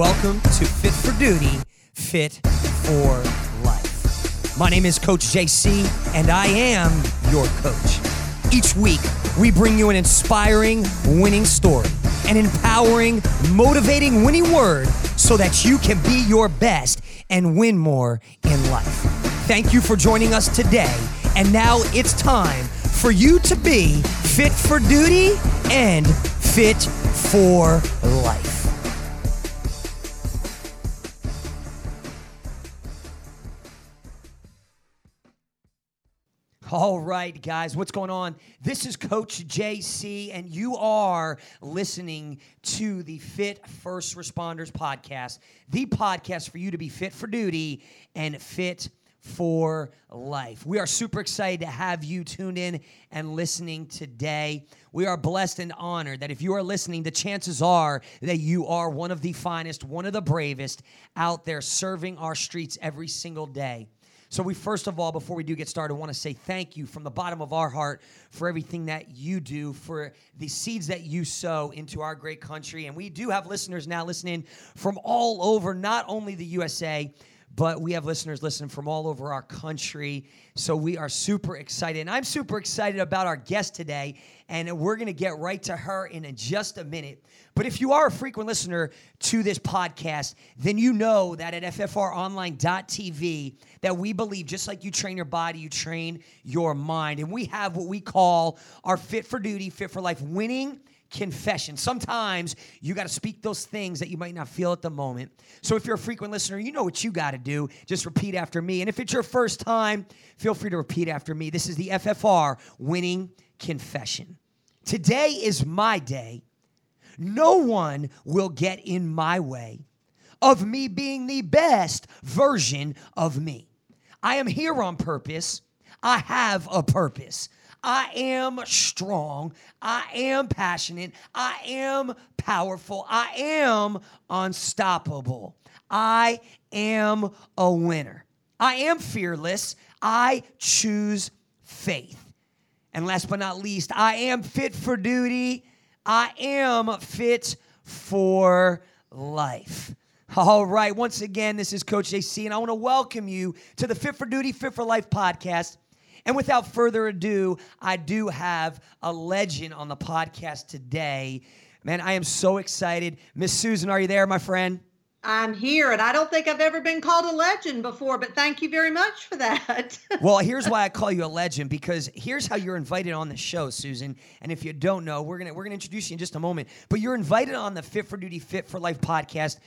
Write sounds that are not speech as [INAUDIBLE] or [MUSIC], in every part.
Welcome to Fit for Duty, Fit for Life. My name is Coach JC, and I am your coach. Each week, we bring you an inspiring, winning story, an empowering, motivating, winning word so that you can be your best and win more in life. Thank you for joining us today. And now it's time for you to be fit for duty and fit for life. All right, guys, what's going on? This is Coach JC, and you are listening to the Fit First Responders podcast, the podcast for you to be fit for duty and fit for life. We are super excited to have you tuned in and listening today. We are blessed and honored that if you are listening, the chances are that you are one of the finest, one of the bravest out there serving our streets every single day. So, we first of all, before we do get started, want to say thank you from the bottom of our heart for everything that you do, for the seeds that you sow into our great country. And we do have listeners now listening from all over, not only the USA, but we have listeners listening from all over our country. So we are super excited. And I'm super excited about our guest today. And we're going to get right to her in just a minute. But if you are a frequent listener to this podcast, then you know that at ffronline.tv that we believe just like you train your body, you train your mind. And we have what we call our fit for duty, fit for life winning confession. Sometimes you got to speak those things that you might not feel at the moment. So if you're a frequent listener, you know what you got to do. Just repeat after me. And if it's your first time, feel free to repeat after me. This is the FFR winning confession. Today is my day no one will get in my way of me being the best version of me. I am here on purpose. I have a purpose. I am strong. I am passionate. I am powerful. I am unstoppable. I am a winner. I am fearless. I choose faith. And last but not least, I am fit for duty I am fit for life. All right, once again, this is Coach JC, and I want to welcome you to the Fit for Duty, Fit for Life podcast. And without further ado, I do have a legend on the podcast today. Man, I am so excited. Miss Susan, are you there, my friend? I'm here, and I don't think I've ever been called a legend before, but thank you very much for that. [LAUGHS] well, here's why I call you a legend because here's how you're invited on the show, Susan. And if you don't know, we're gonna we're gonna introduce you in just a moment. But you're invited on the Fit for Duty, Fit for Life podcast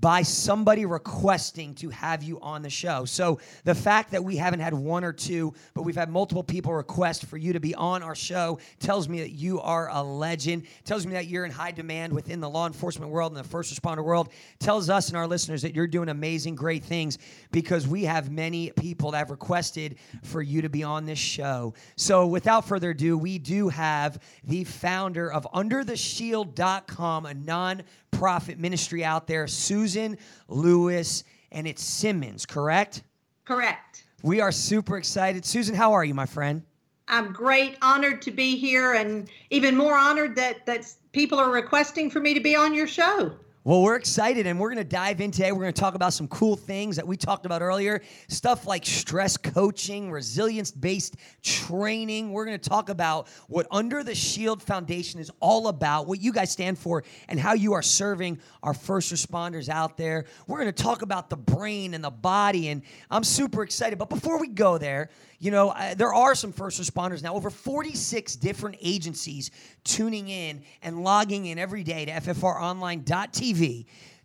by somebody requesting to have you on the show. So the fact that we haven't had one or two, but we've had multiple people request for you to be on our show tells me that you are a legend, tells me that you're in high demand within the law enforcement world and the first responder world, tells us and our listeners that you're doing amazing, great things because we have many people that have requested for you to be on this show. So without further ado, we do have the founder of UnderTheShield.com, a non profit ministry out there, Susan Lewis, and it's Simons, correct? Correct. We are super excited. Susan, how are you, my friend? I'm great, honored to be here, and even more honored that that people are requesting for me to be on your show. Well, we're excited and we're going to dive in today. We're going to talk about some cool things that we talked about earlier stuff like stress coaching, resilience based training. We're going to talk about what Under the Shield Foundation is all about, what you guys stand for, and how you are serving our first responders out there. We're going to talk about the brain and the body, and I'm super excited. But before we go there, you know, there are some first responders now, over 46 different agencies tuning in and logging in every day to ffronline.tv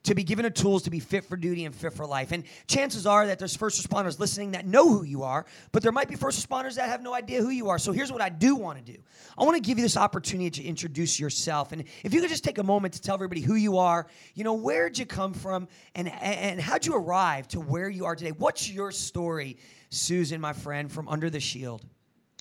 to be given the tools to be fit for duty and fit for life. And chances are that there's first responders listening that know who you are, but there might be first responders that have no idea who you are. So here's what I do want to do I want to give you this opportunity to introduce yourself. And if you could just take a moment to tell everybody who you are, you know, where'd you come from and, and how'd you arrive to where you are today? What's your story? Susan, my friend, from Under the Shield.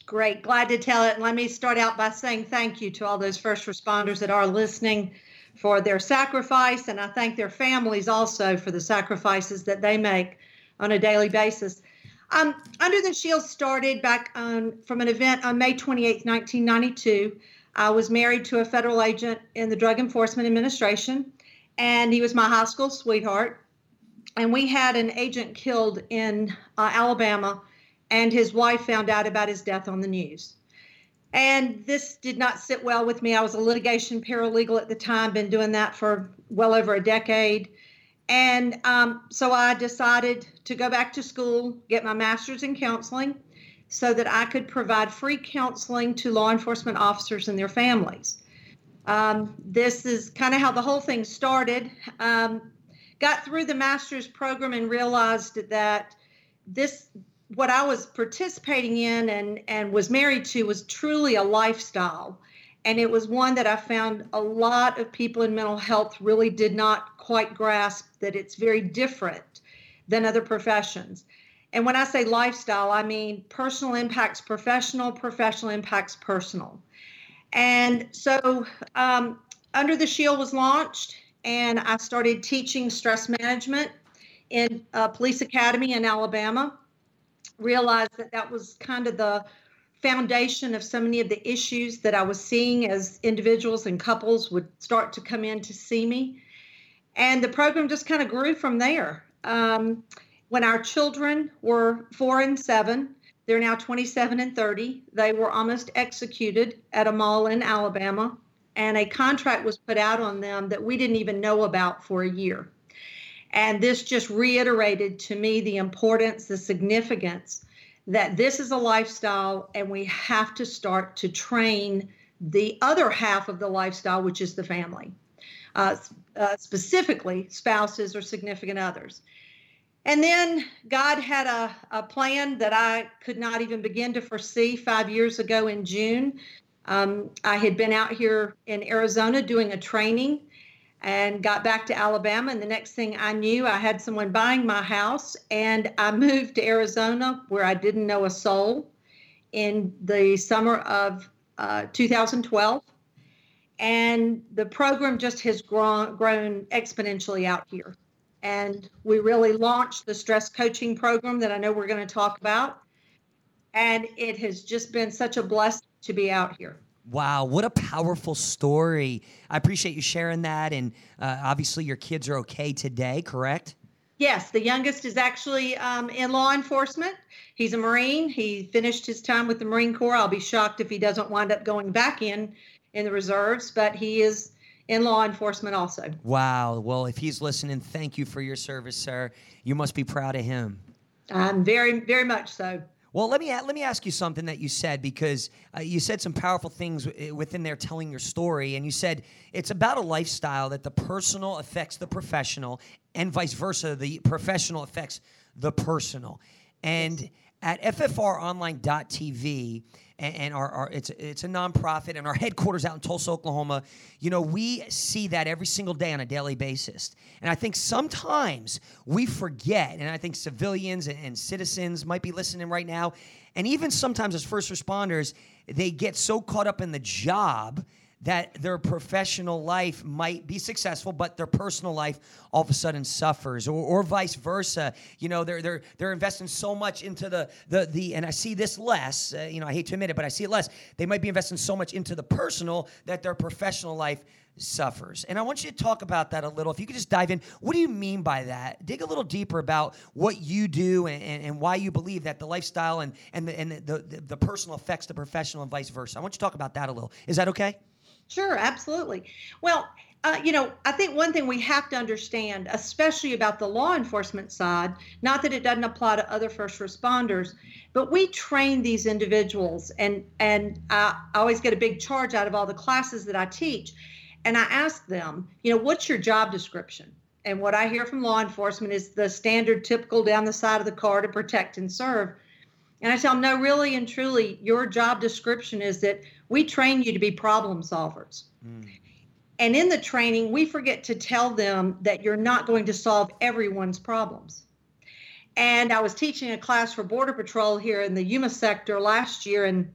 Great. Glad to tell it. let me start out by saying thank you to all those first responders that are listening for their sacrifice. And I thank their families also for the sacrifices that they make on a daily basis. Um, Under the Shield started back on, from an event on May 28, 1992. I was married to a federal agent in the Drug Enforcement Administration. and he was my high school sweetheart. And we had an agent killed in uh, Alabama, and his wife found out about his death on the news. And this did not sit well with me. I was a litigation paralegal at the time, been doing that for well over a decade. And um, so I decided to go back to school, get my master's in counseling, so that I could provide free counseling to law enforcement officers and their families. Um, this is kind of how the whole thing started. Um, got through the master's program and realized that this, what I was participating in and, and was married to, was truly a lifestyle. And it was one that I found a lot of people in mental health really did not quite grasp that it's very different than other professions. And when I say lifestyle, I mean personal impacts professional, professional impacts personal. And so um, Under the Shield was launched, and I started teaching stress management in a police academy in Alabama. Realized that that was kind of the foundation of so many of the issues that I was seeing as individuals and couples would start to come in to see me. And the program just kind of grew from there. Um, when our children were four and seven, they're now 27 and 30. They were almost executed at a mall in Alabama, and a contract was put out on them that we didn't even know about for a year. And this just reiterated to me the importance, the significance that this is a lifestyle, and we have to start to train the other half of the lifestyle, which is the family, uh, uh, specifically spouses or significant others. And then God had a, a plan that I could not even begin to foresee five years ago in June. Um, I had been out here in Arizona doing a training and got back to Alabama. And the next thing I knew, I had someone buying my house, and I moved to Arizona where I didn't know a soul in the summer of uh, 2012. And the program just has grown, grown exponentially out here and we really launched the stress coaching program that I know we're going to talk about. And it has just been such a blessing to be out here. Wow, what a powerful story. I appreciate you sharing that. And uh, obviously, your kids are okay today, correct? Yes, the youngest is actually um, in law enforcement. He's a Marine. He finished his time with the Marine Corps. I'll be shocked if he doesn't wind up going back in in the reserves, but he is in law enforcement also. Wow. Well, if he's listening, thank you for your service, sir. You must be proud of him. I'm very, very much so. Well, let me let me ask you something that you said because uh, you said some powerful things within there telling your story, and you said it's about a lifestyle that the personal affects the professional, and vice versa. The professional affects the personal, and. Yes at ffronline.tv and, our, our, it's it's a nonprofit and our headquarters out in Tulsa, Oklahoma. You know, we see that every single day on a daily basis, and I think sometimes we forget, and I think civilians and, and citizens might be listening right now, and even sometimes as first responders, they get so caught up in the job that their professional life might be successful, but their personal life all of a sudden suffers, or, or vice versa. You know, they're they're they're investing so much into the the the, and I see this less. Uh, you know, I hate to admit it, but I see it less. They might be investing so much into the personal that their professional life suffers. And I want you to talk about that a little. If you could just dive in, what do you mean by that? Dig a little deeper about what you do and, and, and why you believe that the lifestyle and, and, the, and the, the, the personal affects the professional and vice versa. I want you to talk about that a little. Is that okay? Sure, absolutely. Well, uh, you know, I think one thing we have to understand, especially about the law enforcement side, not that it doesn't apply to other first responders, but we train these individuals, and and I always get a big charge out of all the classes that I teach, and I ask them, you know, what's your job description? And what I hear from law enforcement is the standard, typical down the side of the car to protect and serve. And I tell them, no, really and truly, your job description is that we train you to be problem solvers. Mm. And in the training, we forget to tell them that you're not going to solve everyone's problems. And I was teaching a class for Border Patrol here in the Yuma sector last year, and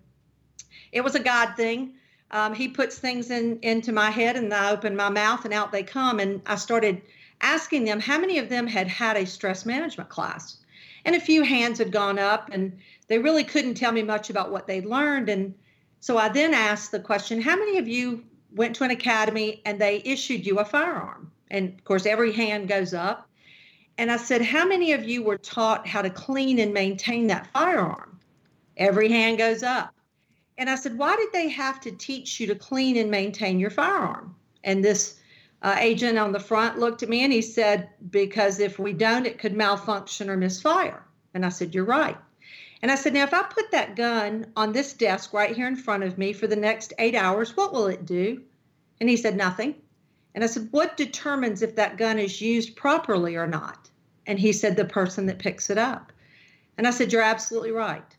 it was a God thing. Um, he puts things in into my head, and I open my mouth, and out they come. And I started asking them how many of them had had a stress management class, and a few hands had gone up, and they really couldn't tell me much about what they'd learned. And so I then asked the question how many of you went to an academy and they issued you a firearm? And of course, every hand goes up. And I said, How many of you were taught how to clean and maintain that firearm? Every hand goes up. And I said, Why did they have to teach you to clean and maintain your firearm? And this uh, agent on the front looked at me and he said, Because if we don't, it could malfunction or misfire. And I said, You're right. And I said, Now, if I put that gun on this desk right here in front of me for the next eight hours, what will it do? And he said, Nothing. And I said, What determines if that gun is used properly or not? And he said, The person that picks it up. And I said, You're absolutely right.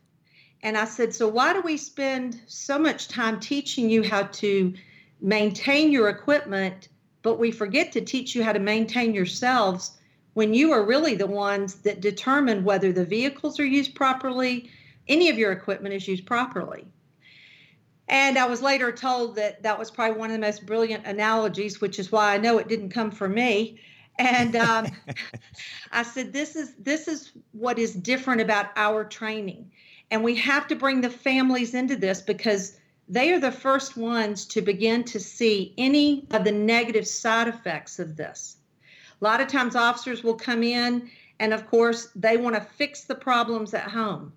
And I said, So why do we spend so much time teaching you how to maintain your equipment, but we forget to teach you how to maintain yourselves when you are really the ones that determine whether the vehicles are used properly, any of your equipment is used properly? And I was later told that that was probably one of the most brilliant analogies, which is why I know it didn't come from me. And um, [LAUGHS] I said, "This is this is what is different about our training, and we have to bring the families into this because they are the first ones to begin to see any of the negative side effects of this. A lot of times, officers will come in, and of course, they want to fix the problems at home."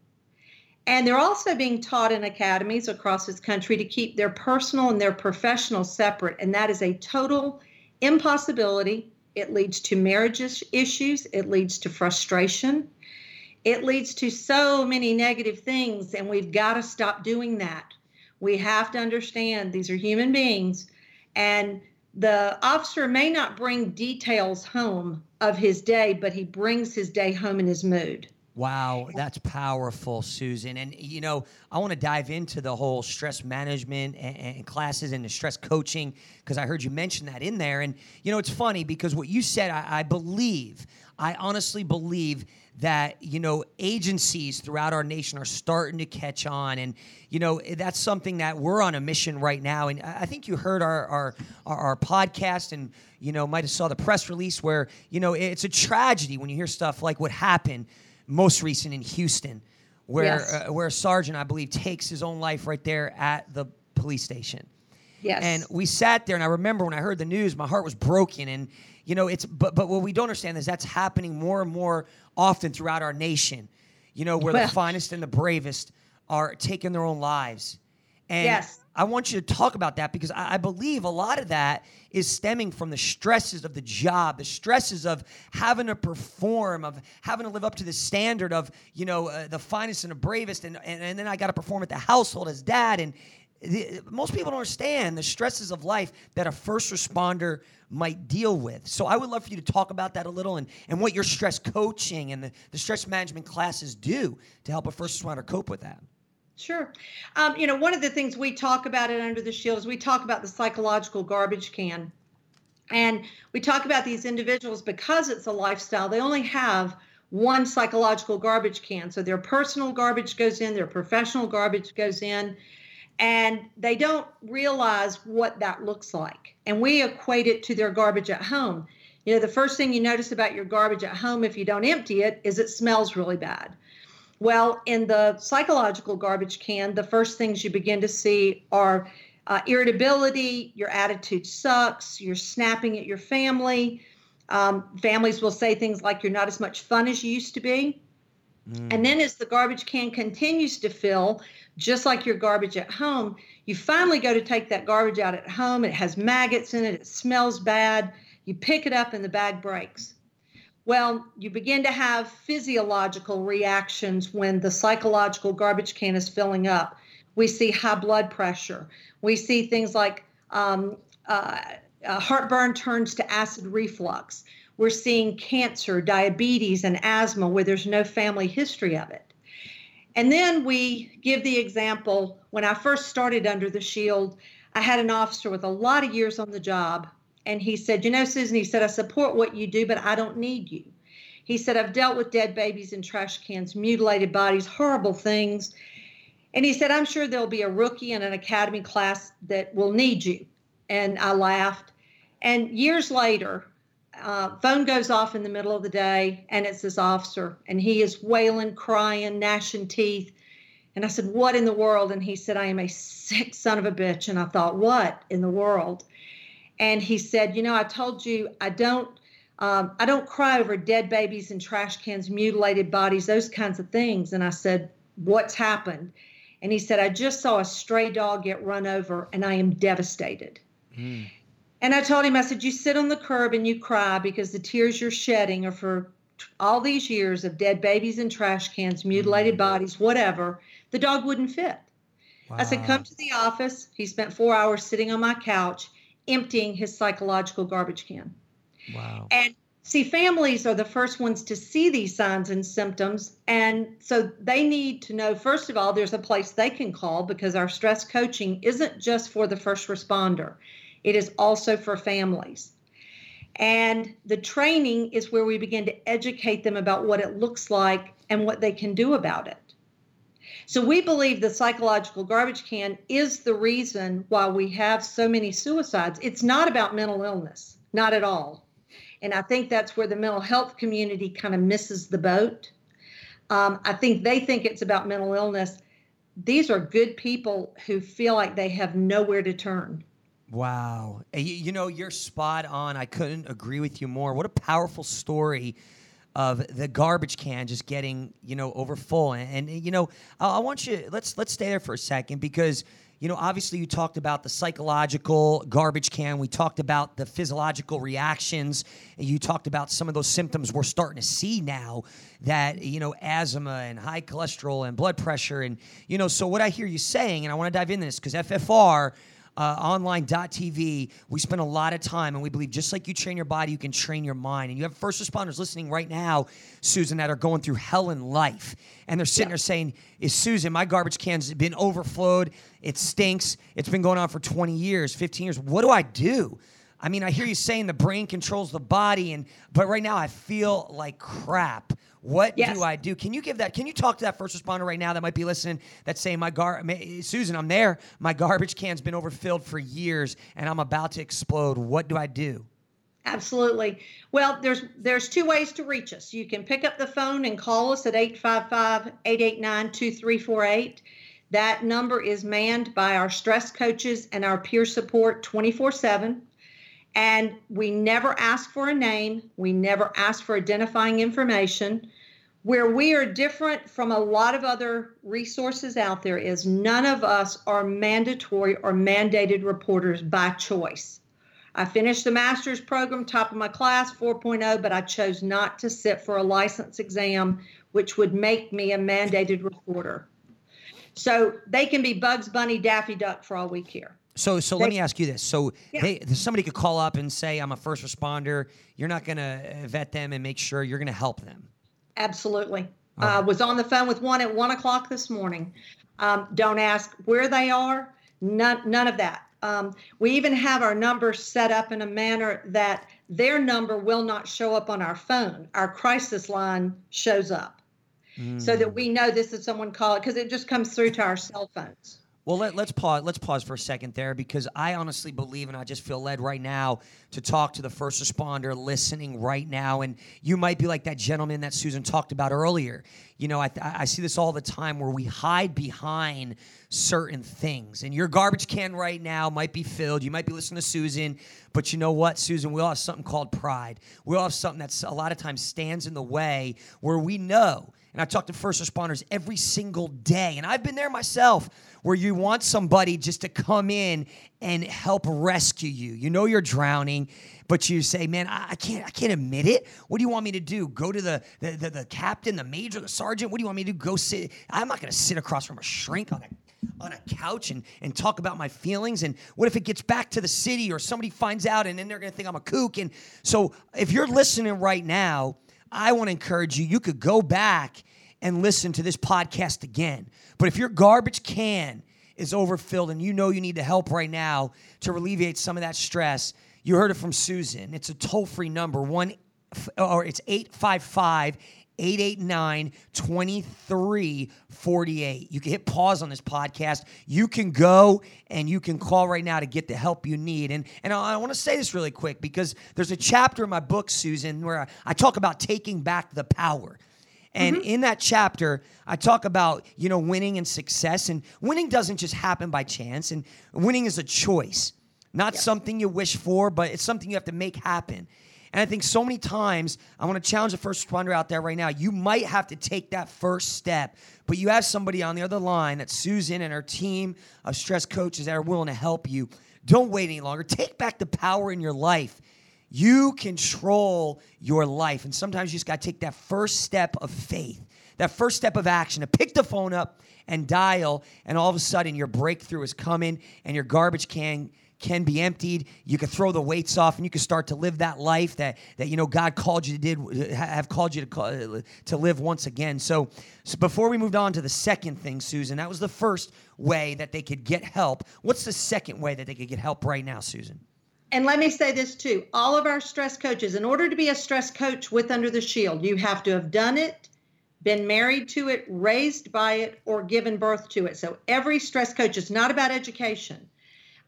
And they're also being taught in academies across this country to keep their personal and their professional separate. And that is a total impossibility. It leads to marriage issues, it leads to frustration, it leads to so many negative things. And we've got to stop doing that. We have to understand these are human beings. And the officer may not bring details home of his day, but he brings his day home in his mood. Wow, that's powerful, Susan. And you know, I want to dive into the whole stress management and, and classes and the stress coaching because I heard you mention that in there. And you know, it's funny because what you said, I, I believe, I honestly believe that you know agencies throughout our nation are starting to catch on and you know that's something that we're on a mission right now and i think you heard our our our, our podcast and you know might have saw the press release where you know it's a tragedy when you hear stuff like what happened most recent in Houston, where yes. uh, where a sergeant, I believe, takes his own life right there at the police station. Yes. And we sat there, and I remember when I heard the news, my heart was broken. And you know, it's but but what we don't understand is that's happening more and more often throughout our nation. You know, where well, the finest and the bravest are taking their own lives. And yes. I want you to talk about that because I, I, believe a lot of that is stemming from the stresses of the job, the stresses of having to perform, of having to live up to the standard of, you know, uh, the finest and the bravest. And, and, and then I got to perform at the household as dad. And the, most people don't understand the stresses of life that a first responder might deal with. So I would love for you to talk about that a little and, and what your stress coaching and the, the stress management classes do to help a first responder cope with that. Sure. Um, you know, one of the things we talk about it under the shield is we talk about the psychological garbage can. And we talk about these individuals because it's a lifestyle, they only have one psychological garbage can. So their personal garbage goes in, their professional garbage goes in, and they don't realize what that looks like. And we equate it to their garbage at home. You know, the first thing you notice about your garbage at home if you don't empty it is it smells really bad. Well, in the psychological garbage can, the first things you begin to see are uh, irritability, your attitude sucks, you're snapping at your family. Um, families will say things like, You're not as much fun as you used to be. Mm. And then as the garbage can continues to fill, just like your garbage at home, you finally go to take that garbage out at home. It has maggots in it, it smells bad. You pick it up and the bag breaks. Well, you begin to have physiological reactions when the psychological garbage can is filling up. We see high blood pressure. We see things like um, uh, uh, heartburn turns to acid reflux. We're seeing cancer, diabetes, and asthma where there's no family history of it. And then we give the example when I first started under the shield, I had an officer with a lot of years on the job and he said, You know, Susan, he said, I support what you do, but I don't need you. He said, I've dealt with dead babies in trash cans, mutilated bodies, horrible things. And he said, I'm sure there'll be a rookie in an academy class that will need you. And I laughed. And years later, uh, phone goes off in the middle of the day, and it's this officer, and he is wailing, crying, gnashing teeth. And I said, What in the world? And he said, I am a sick son of a bitch. And I thought, What in the world? and he said, "You know, I told you I don't." Um, I don't cry over dead babies and trash cans, mutilated bodies, those kinds of things. And I said, What's happened? And he said, I just saw a stray dog get run over and I am devastated. Mm. And I told him, I said, You sit on the curb and you cry because the tears you're shedding are for all these years of dead babies in trash cans, mutilated mm. bodies, whatever. The dog wouldn't fit. Wow. I said, Come to the office. He spent four hours sitting on my couch emptying his psychological garbage can. Wow. And see, families are the first ones to see these signs and symptoms. And so they need to know, first of all, there's a place they can call because our stress coaching isn't just for the first responder, it is also for families. And the training is where we begin to educate them about what it looks like and what they can do about it. So we believe the psychological garbage can is the reason why we have so many suicides. It's not about mental illness, not at all. And I think that's where the mental health community kind of misses the boat. Um, I think they think it's about mental illness. These are good people who feel like they have nowhere to turn. Wow. You, know, you're spot on. I couldn't agree with you more. What a powerful story of the garbage can just getting you know over full and, and you know I, I, want you let's let's stay there for a second because you know, obviously you talked about the psychological garbage can. We talked about the physiological reactions. You talked about some of those symptoms we're starting to see now that, you know, asthma and high cholesterol and blood pressure. And, you know, so what I hear you saying, and I want to dive into this because FFR, uh, online.tv, we spend a lot of time and we believe just like you train your body, you can train your mind. And you have first responders listening right now, Susan, that are going through hell in life. And they're sitting yeah. there saying, Is Susan, my garbage can's been overflowed. It stinks. It's been going on for 20 years, 15 years. What do I do? I mean, I hear you saying the brain controls the body, and but right now I feel like crap. What yes. do I do? Can you give that? Can you talk to that first responder right now that might be listening? That's saying my gar, Susan, I'm there. My garbage can's been overfilled for years, and I'm about to explode. What do I do? Absolutely. Well, there's there's two ways to reach us. You can pick up the phone and call us at 855-889-2348. That number is manned by our stress coaches and our peer support 24/7. And we never ask for a name, we never ask for identifying information. Where we are different from a lot of other resources out there is none of us are mandatory or mandated reporters by choice. I finished the master's program, top of my class, 4.0, but I chose not to sit for a license exam, which would make me a mandated reporter. So they can be Bugs Bunny, Daffy Duck for all we care. So, so they, let me ask you this: So, yeah. they, somebody could call up and say, "I'm a first responder." You're not going to vet them and make sure you're going to help them. Absolutely. I uh, was on the phone with one at one o'clock this morning. Um, don't ask where they are. None, none of that. Um, we even have our numbers set up in a manner that their number will not show up on our phone. Our crisis line shows up mm. so that mm. we know this is someone calling because it just comes through to our cell phones. Well, let, us pause. Let's pause for a second there because I honestly believe, and I just feel led right now to talk to the first responder listening right now. And you might be like that gentleman that Susan talked about earlier. You know, I, I see this all the time where we hide behind certain things. And your garbage can right now might be filled. You might be listening to Susan, but you know what, Susan? We all have something called pride. We all have something that's a lot of times stands in the way where we know. And I talk to first responders every single day, and I've been there myself where you want somebody just to come in and help rescue you. You know you're drowning, but you say, "Man, I, can't, I can't admit it. What do you want me to do? Go to the the, the, the captain, the major, the sergeant? What do you want me to do? Go sit? I'm not going to sit across from a shrink on a on a couch and, and talk about my feelings and what if it gets back to the city or somebody finds out and then they're going to think i'm a kook and so if you're listening right now i want to encourage you you could go back and listen to this podcast again but if your garbage can is overfilled and you know you need the help right now to alleviate some of that stress, you heard it from Susan. It's a toll free number, one or it's 855 889 2348. You can hit pause on this podcast. You can go and you can call right now to get the help you need. And, and I, I want to say this really quick because there's a chapter in my book, Susan, where I, I talk about taking back the power. And mm-hmm. in that chapter, I talk about, you know, winning and success. And winning doesn't just happen by chance, and winning is a choice. Not Yes. something you wish for, but it's something you have to make happen. And I think so many times, I want to challenge the first responder out there right now. You might have to take that first step, but you have somebody on the other line that's Susan and her team of stress coaches that are willing to help you. Don't wait any longer. Take back the power in your life. You control your life. And sometimes you just got to take that first step of faith, that first step of action to pick the phone up and dial. And all of a sudden, your breakthrough is coming and your garbage can can be emptied. You can throw the weights off, and you can start to live that life that that you know God called you to did have called you to to live once again. So, so before we moved on to the second thing, Susan, that was the first way that they could get help. What's the second way that they could get help right now, Susan? And let me say this too all of our stress coaches, in order to be a stress coach with Under the Shield, you have to have done it, been married to it, raised by it, or given birth to it. So every stress coach is not about education.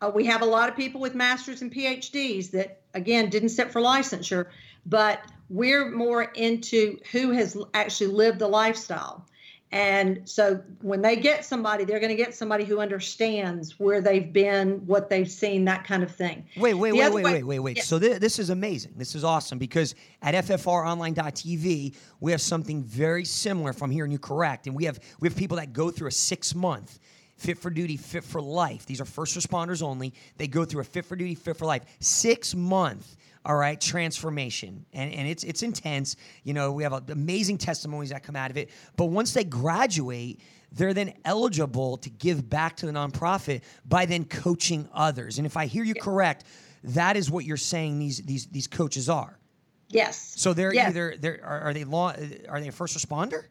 Uh, we have a lot of people with masters and PhDs that, again, didn't sit for licensure, but we're more into who has actually lived the lifestyle. And so when they get somebody, they're going to get somebody who understands where they've been, what they've seen, that kind of thing. Wait, wait, wait, wait, wait, wait, wait. Yeah. So th- this is amazing. This is awesome because at ffronline.tv we have something very similar from here, and you're correct. And we have we have people that go through a six month fit for duty, fit for life. These are first responders only. They go through a fit for duty, fit for life six month. All right, transformation, and and it's it's intense. You know, we have uh, amazing testimonies that come out of it. But once they graduate, they're then eligible to give back to the nonprofit by then coaching others. And if I hear you correct, that is what you're saying these these these coaches are. Yes. So they're Yes. either they're are, are they law are they a first responder?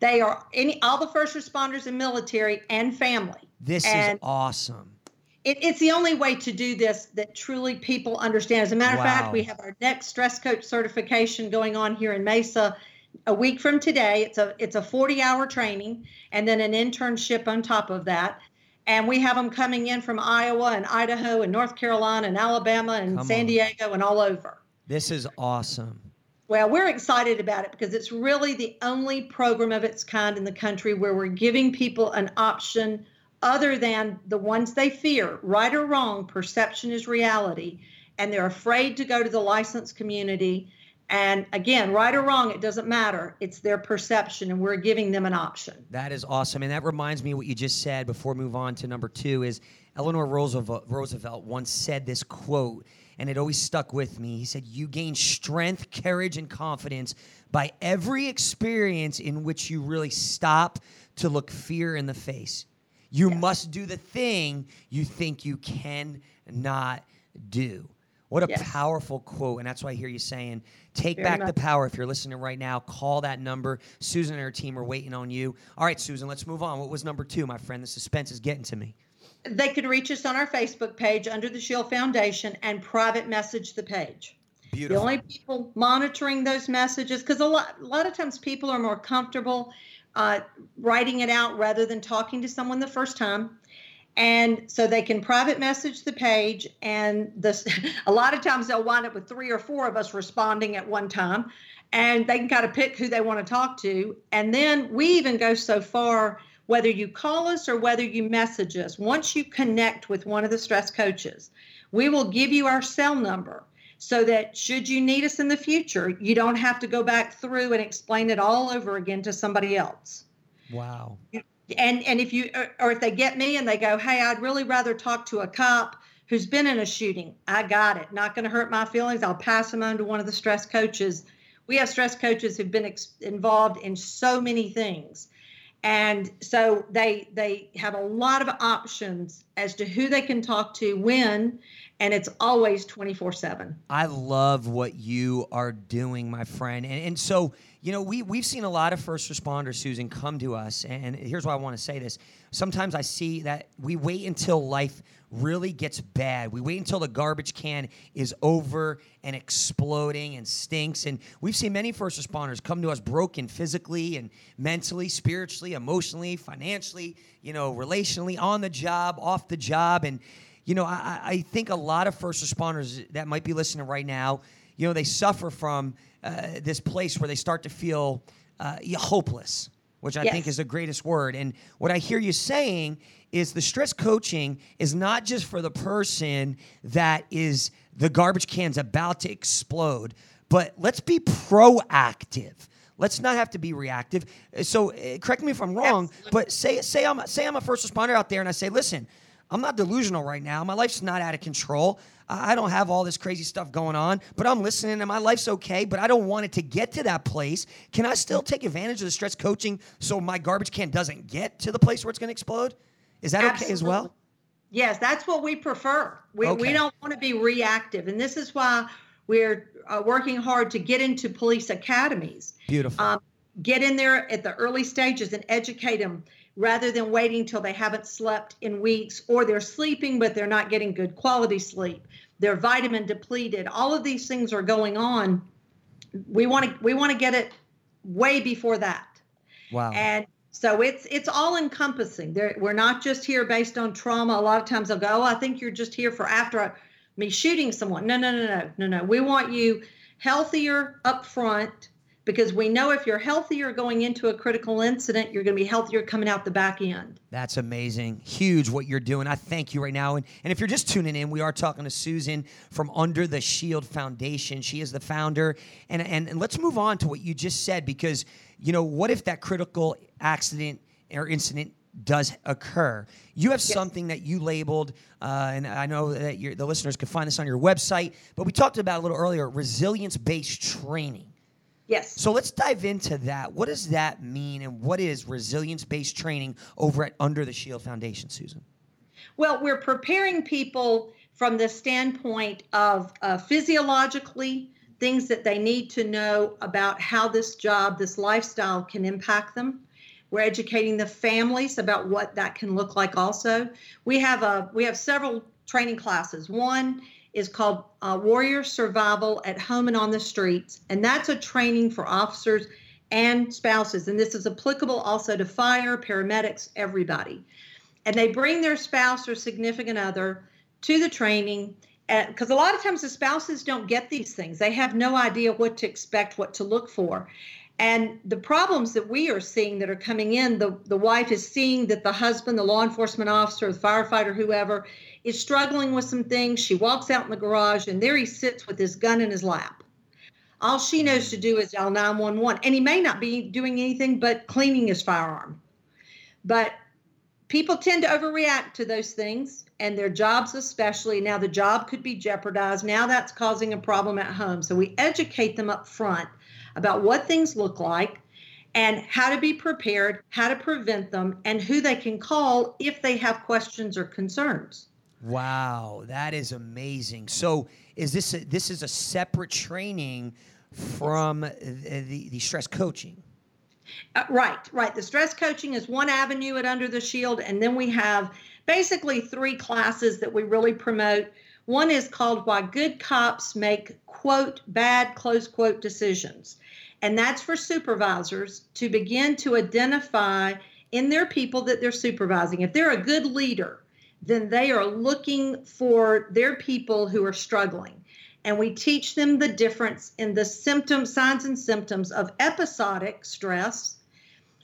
They are any all the first responders and military and family. This and is awesome. It, it's the only way to do this that truly people understand. As a matter of Wow. fact, we have our next stress coach certification going on here in Mesa a week from today. It's a it's a 40 hour training and then an internship on top of that. And we have them coming in from Iowa and Idaho and North Carolina and Alabama and Come San on. Diego and all over. This is awesome. Well, we're excited about it because it's really the only program of its kind in the country where we're giving people an option other than the ones they fear. Right or wrong, perception is reality. And they're afraid to go to the licensed community. And again, right or wrong, it doesn't matter. It's their perception, and we're giving them an option. That is awesome, and that reminds me what you just said. Before we move on to number two, is Eleanor Roosevelt, Roosevelt once said this quote, and it always stuck with me. He said, "You gain strength, courage, and confidence by every experience in which you really stop to look fear in the face. You must do the thing you think you cannot do." What a Yes. powerful quote, and that's why I hear you saying, "Take Very back the power." If you're listening right now, call that number. Susan and her team are waiting on you. All right, Susan, let's move on. What was number two, my friend? The suspense is getting to me. They can reach us on our Facebook page under the Shield Foundation and private message the page. Beautiful. The only people monitoring those messages, because a lot, a lot of times people are more comfortable uh, writing it out rather than talking to someone the first time. And so they can private message the page, and [LAUGHS] a lot of times they'll wind up with three or four of us responding at one time, and they can kind of pick who they want to talk to. And then we even go so far whether you call us or whether you message us. Once you connect with one of the stress coaches, we will give you our cell number so that should you need us in the future, you don't have to go back through and explain it all over again to somebody else. wow. And and if you or- if they get me and they go, "Hey, I'd really rather talk to a cop who's been in a shooting." I got it. Not going to hurt my feelings. I'll pass them on to one of the stress coaches. We have stress coaches who've been ex- involved in so many things. And so they they have a lot of options as to who they can talk to when and it's always 24/7. I love what you are doing, my friend. And, and so, you know, we, we've seen a lot of first responders, Susan, come to us. And here's why I want to say this. Sometimes I see that we wait until life really gets bad. We wait until the garbage can is over and exploding and stinks. And we've seen many first responders come to us broken physically and mentally, spiritually, emotionally, financially, you know, relationally, on the job, off the job. And you know, I, I think a lot of first responders that might be listening right now, you know, they suffer from uh, this place where they start to feel uh, hopeless. which I Yes. think is the greatest word. And what I hear you saying is the stress coaching is not just for the person that is the garbage can's about to explode, but let's be proactive. Let's not have to be reactive. So, uh, correct me if I'm wrong, Absolutely. but say say I'm say I'm a first responder out there, and I say, listen, I'm not delusional right now. My life's not out of control. I don't have all this crazy stuff going on, but I'm listening, and my life's okay. But I don't want it to get to that place. Can I still take advantage of the stress coaching so my garbage can doesn't get to the place where it's going to explode? Is that okay as well? Yes, that's what we prefer. We, Okay. we don't want to be reactive. And this is why we're uh, working hard to get into police academies. Beautiful. Um, get in there at the early stages and educate them rather than waiting till they haven't slept in weeks or they're sleeping but they're not getting good quality sleep. They're vitamin depleted. All of these things are going on. We want to we want to get it way before that. wow. And so it's it's all encompassing. There, we're not just here based on trauma. A lot of times they'll go, "Oh, I think you're just here for after me shooting someone." No, no, no, no, no, no. We want you healthier up front because we know if you're healthier going into a critical incident, you're going to be healthier coming out the back end. That's amazing. Huge what you're doing. I thank you right now. And, and if you're just tuning in, we are talking to Susan from Under the Shield Foundation. She is the founder. And, and, and let's move on to what you just said because, you know, what if that critical accident or incident does occur? You have something that you labeled, uh, and I know that the listeners can find this on your website, but we talked about a little earlier resilience based training. Yes. So let's dive into that. What does that mean, and what is resilience based training over at Under the Shield Foundation, Susan? Well, we're preparing people from the standpoint of uh, physiologically things that they need to know about how this job, this lifestyle can impact them. We're educating the families about what that can look like. Also, we have a we have several training classes. One is called uh, Warrior Survival at Home and on the Streets, and that's a training for officers and spouses. And this is applicable also to fire, paramedics, everybody and they bring their spouse or significant other to the training because a lot of times the spouses don't get these things they have no idea what to expect what to look for and the problems that we are seeing that are coming in the, the wife is seeing that the husband the law enforcement officer the firefighter whoever is struggling with some things. She walks out in the garage and there he sits with his gun in his lap. All she knows to do is dial 911 and he may not be doing anything but cleaning his firearm. But people tend to overreact to those things and their jobs especially. Now the job could be jeopardized. Now that's causing a problem at home. So we educate them up front about what things look like and how to be prepared how to prevent them and who they can call if they have questions or concerns Wow, that is amazing. So, is this a, this is a separate training from the, the, stress coaching? Uh, right, right. The stress coaching is one avenue at Under the Shield, and then we have basically three classes that we really promote. One is called Why Good Cops Make Quote Bad Close Quote Decisions, and that's for supervisors to begin to identify in their people that they're supervising. If they're a good leader, then they are looking for their people who are struggling. And we teach them the difference in the symptoms, signs, and symptoms of episodic stress,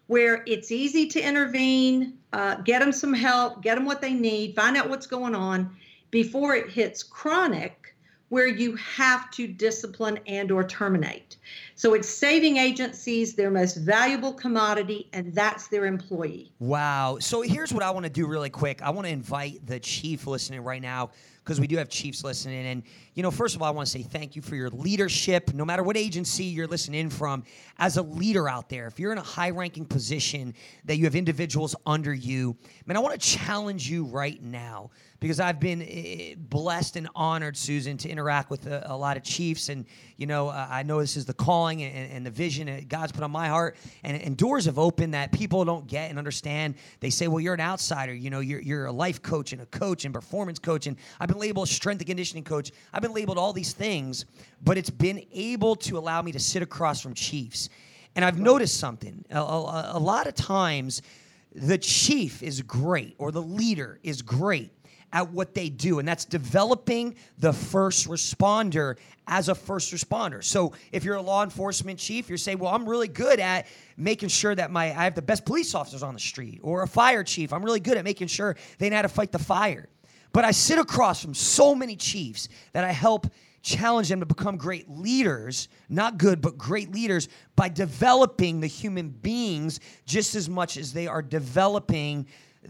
where it's easy to intervene, uh, get them some help, get them what they need, find out what's going on before it hits chronic, where you have to discipline and or terminate. So it's saving agencies their most valuable commodity, and that's their employee. Wow. So here's what I want to do really quick. I want to invite the chief listening right now because we do have chiefs listening. And, you know, first of all, I want to say thank you for your leadership, no matter what agency you're listening from. As a leader out there, if you're in a high ranking position that you have individuals under you, man, I want to challenge you right now because I've been eh, blessed and honored, Susan, to interact with a, a lot of chiefs. And, you know, uh, I know this is the calling and, and the vision that God's put on my heart. And, and doors have opened that people don't get and understand. They say, well, you're an outsider. You know, you're, you're a life coach and a coach and performance coach. And I've been labeled strength and conditioning coach. I've been labeled all these things, but it's been able to allow me to sit across from chiefs. And I've noticed something. A, a, a lot of times, the chief is great or the leader is great at what they do, and that's developing the first responder as a first responder. So if you're a law enforcement chief, you're saying, well, I'm really good at making sure that my I have the best police officers on the street, or a fire chief, I'm really good at making sure they know how to fight the fire. But I sit across from so many chiefs that I help challenge them to become great leaders, not good, but great leaders by developing the human beings just as much as they are developing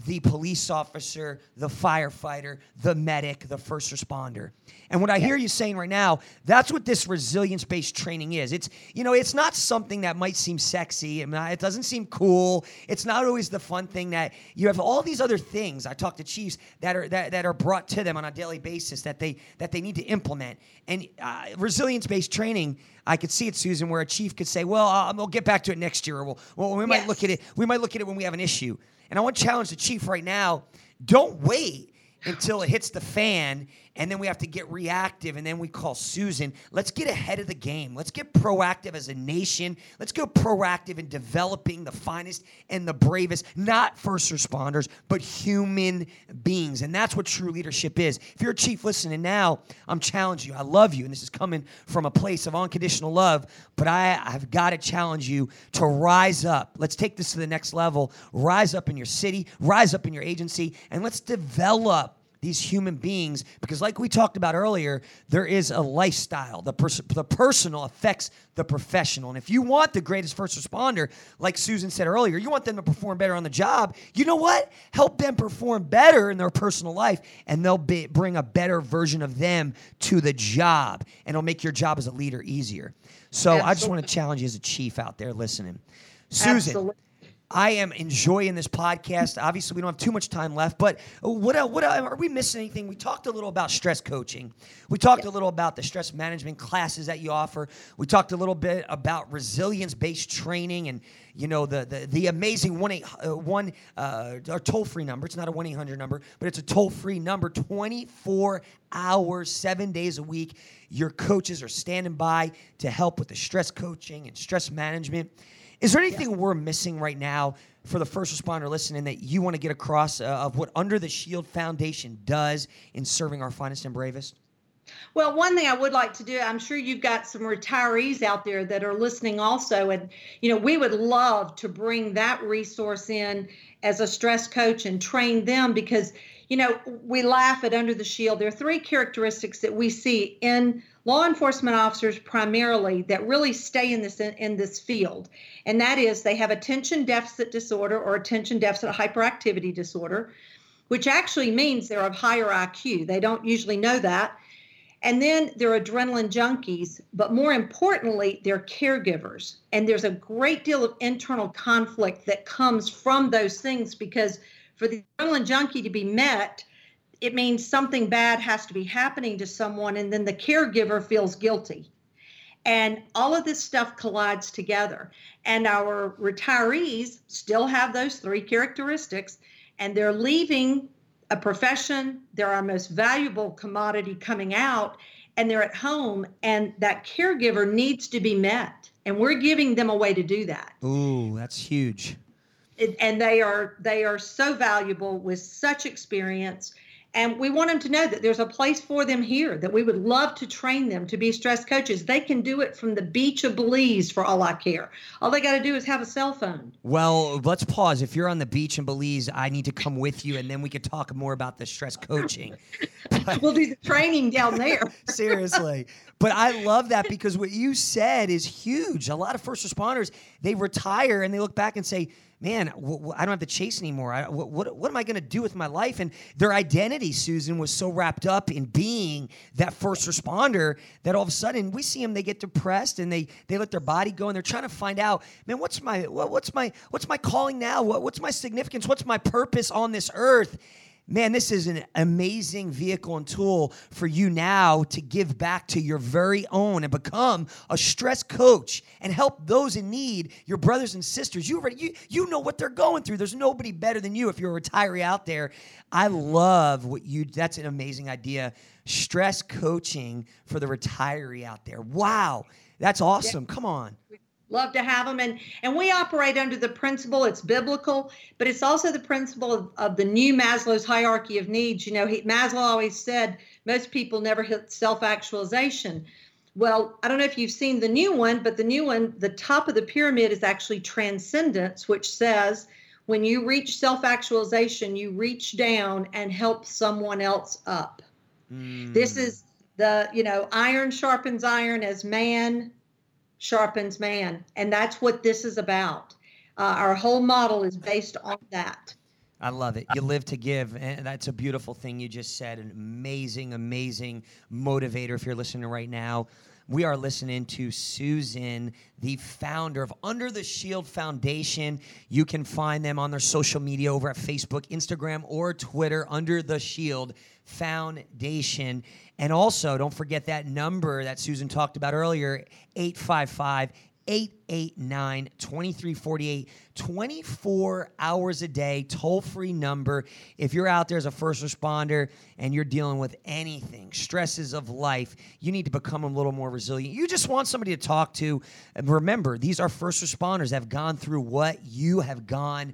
the police officer, the firefighter, the medic, the first responder. And what I hear you saying right now, that's what this resilience based training is. It's, you know, it's not something that might seem sexy. It doesn't seem cool. It's not always the fun thing that you have all these other things. I talk to chiefs that are that, that are brought to them on a daily basis that they that they need to implement. And uh, resilience based training, I could see it, Susan, where a chief could say, "Well, uh, we'll get back to it next year, or we'll, well we might Yes. look at it. We might look at it when we have an issue." And I want to challenge the chief right now. Don't wait until it hits the fan and then we have to get reactive and then we call Susan. Let's get ahead of the game. Let's get proactive as a nation. Let's go proactive in developing the finest and the bravest, not first responders, but human beings. And that's what true leadership is. If you're a chief listening now, I'm challenging you. I love you. And this is coming from a place of unconditional love, but I, I've got to challenge you to rise up. Let's take this to the next level. Rise up in your city, rise up in your agency, and let's develop these human beings because like we talked about earlier there is a lifestyle. The, pers- the personal affects the professional. And if you want the greatest first responder like susan said earlier you want them to perform better on the job you know what? Help them perform better in their personal life and they'll be, bring a better version of them to the job and it'll make your job as a leader easier. So i just want to challenge you as a chief out there listening. Susan Absolutely. I am enjoying this podcast. Obviously, we don't have too much time left, but what what are we missing anything? We talked a little about stress coaching. We talked a little about the stress management classes that you offer. We talked a little bit about resilience based training and you know the the, the amazing one eight uh, one uh, toll free number. It's not a one eight hundred number, but it's a toll free number. Twenty four hours, seven days a week. Your coaches are standing by to help with the stress coaching and stress management. Is there anything we're missing right now for the first responder listening that you want to get across uh, of what Under the Shield Foundation does in serving our finest and bravest? Well, one thing I would like to do, I'm sure you've got some retirees out there that are listening also. And, you know, we would love to bring that resource in as a stress coach and train them because, you know, we laugh at Under the Shield. There are three characteristics that we see in law enforcement officers primarily that really stay in this in this field. And that is they have attention deficit disorder or attention deficit hyperactivity disorder which actually means they're of higher IQ they don't usually know that. And then they're adrenaline junkies, but more importantly, they're caregivers. And there's a great deal of internal conflict that comes from those things because for the adrenaline junkie to be met, it means something bad has to be happening to someone, and then the caregiver feels guilty. And all of this stuff collides together. And our retirees still have those three characteristics, and they're leaving a profession, they're our most valuable commodity coming out, and they're at home, and that caregiver needs to be met. And we're giving them a way to do that. Ooh, that's huge. And they are they are so valuable with such experience and we want them to know that there's a place for them here that we would love to train them to be stress coaches they can do it from the beach of belize for all i care all they got to do is have a cell phone Well, let's pause. If you're on the beach in Belize, I need to come with you, and then we could talk more about the stress coaching. [LAUGHS] we'll do the training down there [LAUGHS] Seriously. But I love that because what you said is huge. A lot of first responders, they retire and they look back and say, man, w- w- I don't have to chase anymore. I, what, what, what am I going to do with my life? And their identity, Susan, was so wrapped up in being that first responder that all of a sudden we see them, they get depressed and they, they let their body go and they're trying to find out, man, what's my, what, what's my, what's my calling now? What, what's my significance? What's my purpose on this earth? Man, this is an amazing vehicle and tool for you now to give back to your very own and become a stress coach and help those in need, your brothers and sisters. You already you, you know what they're going through. There's nobody better than you if you're a retiree out there. I love what you that's an amazing idea. Stress coaching for the retiree out there. Wow. That's awesome. Come on. Love to have them and and we operate under the principle it's biblical but it's also the principle of, of the new maslow's hierarchy of needs. You know he, maslow always said most people never hit self-actualization. Well i don't know if you've seen the new one but the new one the top of the pyramid is actually transcendence which says when you reach self-actualization you reach down and help someone else up. Mm. this is the you know iron sharpens iron as man sharpens man. And that's what this is about. Uh, our whole model is based on that. I love it. You live to give. And that's a beautiful thing you just said. An amazing, amazing motivator if you're listening right now. We are listening to Susan, the founder of Under the Shield Foundation. You can find them on their social media over at Facebook, Instagram, or Twitter, Under the Shield Foundation. And also, don't forget that number that Susan talked about earlier 855 889 2348. 24 hours a day, toll free number. If you're out there as a first responder and you're dealing with anything, stresses of life, you need to become a little more resilient. You just want somebody to talk to. And remember, these are first responders that have gone through what you have gone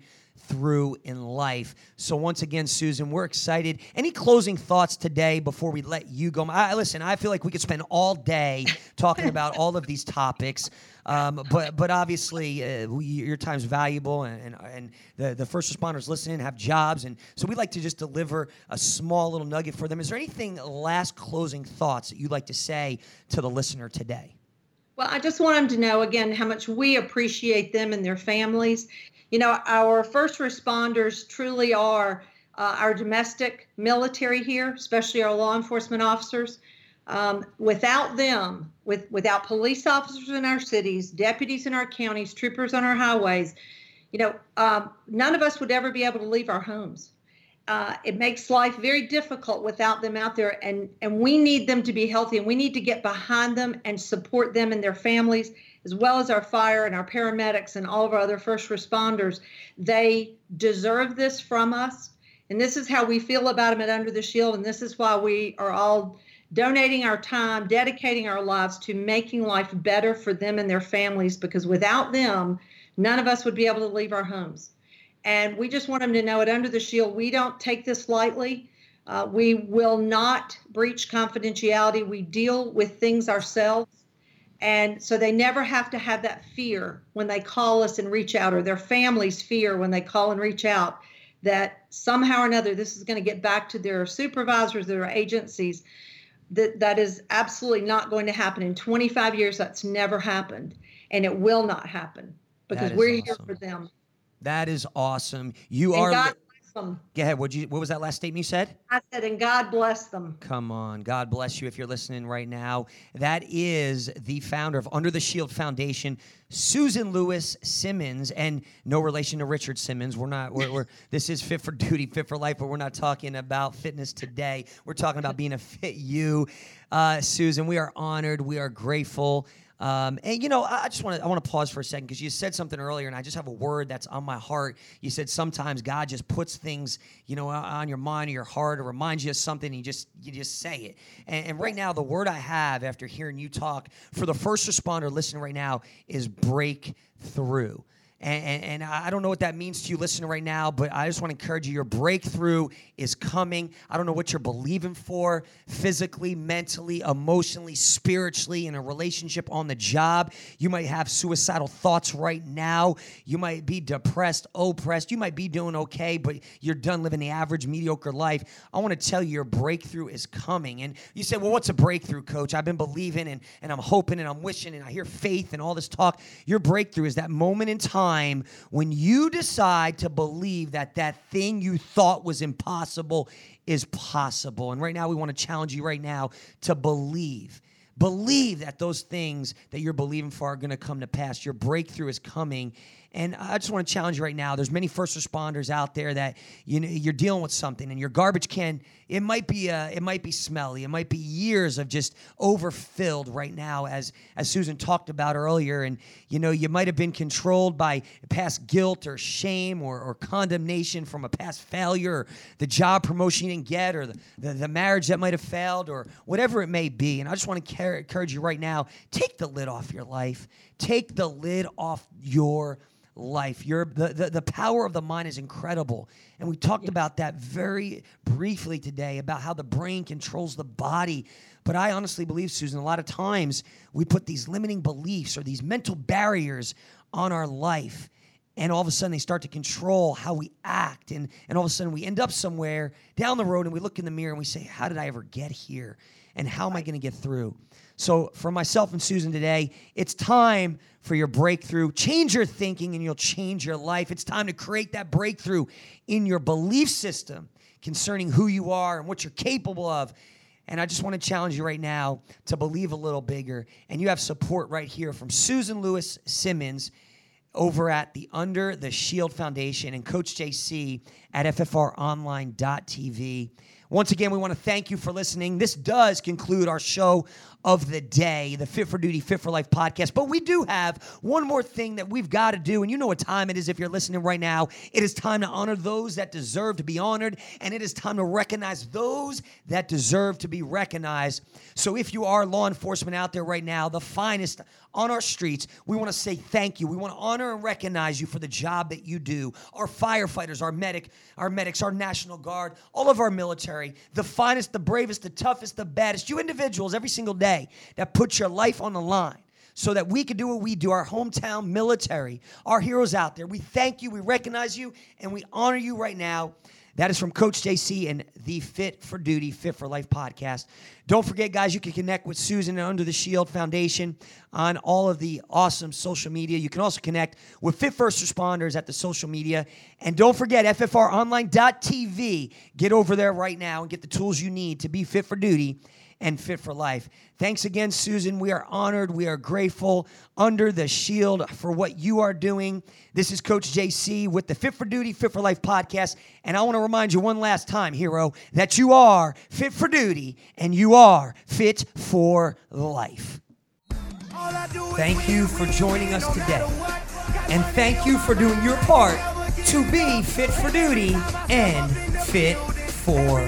through in life. So once again, Susan, we're excited. Any closing thoughts today before we let you go? I, listen, I feel like we could spend all day [LAUGHS] talking about all of these topics. Um, but but obviously uh, we, your time's valuable, and, and, and the the first responders listening have jobs, and so we'd like to just deliver a small little nugget for them. Is there anything last closing thoughts that you'd like to say to the listener today? Well, I just want them to know again how much we appreciate them and their families. You know, our first responders truly are uh, our domestic military here, especially our law enforcement officers. Um, without them, with without police officers in our cities, deputies in our counties, troopers on our highways, you know, um, none of us would ever be able to leave our homes. Uh, it makes life very difficult without them out there, and and we need them to be healthy, and we need to get behind them and support them and their families as well as our fire and our paramedics and all of our other first responders. They deserve this from us. And this is how we feel about them at Under the Shield. And this is why we are all donating our time, dedicating our lives to making life better for them and their families, because without them, none of us would be able to leave our homes. And we just want them to know at Under the Shield, we don't take this lightly. Uh, we will not breach confidentiality. We deal with things ourselves. And so they never have to have that fear when they call us and reach out, or their families fear when they call and reach out that somehow or another this is going to get back to their supervisors, their agencies. That that is absolutely not going to happen. In 25 years, that's never happened, and it will not happen because we're awesome. here for them. That is awesome. You and are. God bless them. Go ahead. What you? What was that last statement you said? I said, and God bless them. Come on, God bless you if you're listening right now. That is the founder of Under the Shield Foundation, Susan Lewis Simons, and no relation to Richard Simmons. We're not. We're, we're [LAUGHS] this is fit for duty, fit for life, but we're not talking about fitness today. We're talking about being a fit you, uh, Susan. We are honored. We are grateful. Um, and you know, I just want to I want to pause for a second because you said something earlier, and I just have a word that's on my heart. You said sometimes God just puts things, you know, on your mind or your heart, or reminds you of something. And you just you just say it. And, and right now, the word I have after hearing you talk for the first responder listening right now is breakthrough. And, and, and, I don't know what that means to you listening right now, but I just want to encourage you. Your breakthrough is coming. I don't know what you're believing for physically, mentally, emotionally, spiritually, in a relationship, on the job. You might have suicidal thoughts right now. You might be depressed, oppressed. You might be doing okay, but you're done living the average, mediocre life. I want to tell you your breakthrough is coming. And you say, Well, what's a breakthrough, coach? I've been believing and, and I'm hoping and I'm wishing and I hear faith and all this talk. Your breakthrough is that moment in time time when you decide to believe that that thing you thought was impossible is possible. And right now, we want to challenge you right now to believe. Believe that those things that you're believing for are going to come to pass. Your breakthrough is coming And I just want to challenge you right now. There's many first responders out there that you know you're dealing with something, and your garbage can it might be uh, it might be smelly. It might be years of just overfilled right now, as as Susan talked about earlier. And you know you might have been controlled by past guilt or shame or, or condemnation from a past failure, or the job promotion you didn't get, or the, the, the marriage that might have failed, or whatever it may be. And I just want to encourage you right now: take the lid off your life. Take the lid off your life. Your, the, the, the power of the mind is incredible. And we talked about that very briefly today about how the brain controls the body. But I honestly believe, Susan, a lot of times we put these limiting beliefs or these mental barriers on our life. And all of a sudden they start to control how we act. And, and all of a sudden we end up somewhere down the road and we look in the mirror and we say, How did I ever get here? And how am I going to get through? So, for myself and Susan today, it's time for your breakthrough. Change your thinking and you'll change your life. It's time to create that breakthrough in your belief system concerning who you are and what you're capable of. And I just want to challenge you right now to believe a little bigger. And you have support right here from Susan Lewis Simons over at the Under the Shield Foundation and Coach JC at FFROnline.tv. Once again, we want to thank you for listening. This does conclude our show of the day, the Fit for Duty, Fit for Life podcast. But we do have one more thing that we've got to do. And you know what time it is if you're listening right now. It is time to honor those that deserve to be honored, and it is time to recognize those that deserve to be recognized. So if you are law enforcement out there right now, the finest on our streets, we want to say thank you. We want to honor and recognize you for the job that you do. Our firefighters, our medic, our medics, our National Guard, all of our military, the finest, the bravest, the toughest, the baddest, you individuals every single day that put your life on the line so that we can do what we do, our hometown military, our heroes out there. We thank you, we recognize you, and we honor you right now. That is from Coach JC and the Fit for Duty, Fit for Life podcast. Don't forget, guys, you can connect with Susan and Under the Shield Foundation on all of the awesome social media. You can also connect with Fit First Responders at the social media. And don't forget, FFROnline.tv. Get over there right now and get the tools you need to be fit for duty and fit for life. Thanks again, Susan. We are honored. We are grateful under the shield for what you are doing. This is Coach JC with the Fit for Duty, Fit for Life podcast. And I want to remind you one last time, hero, that you are fit for duty and you are fit for life. Thank you for joining us today. And thank you for doing your part to be fit for duty and fit for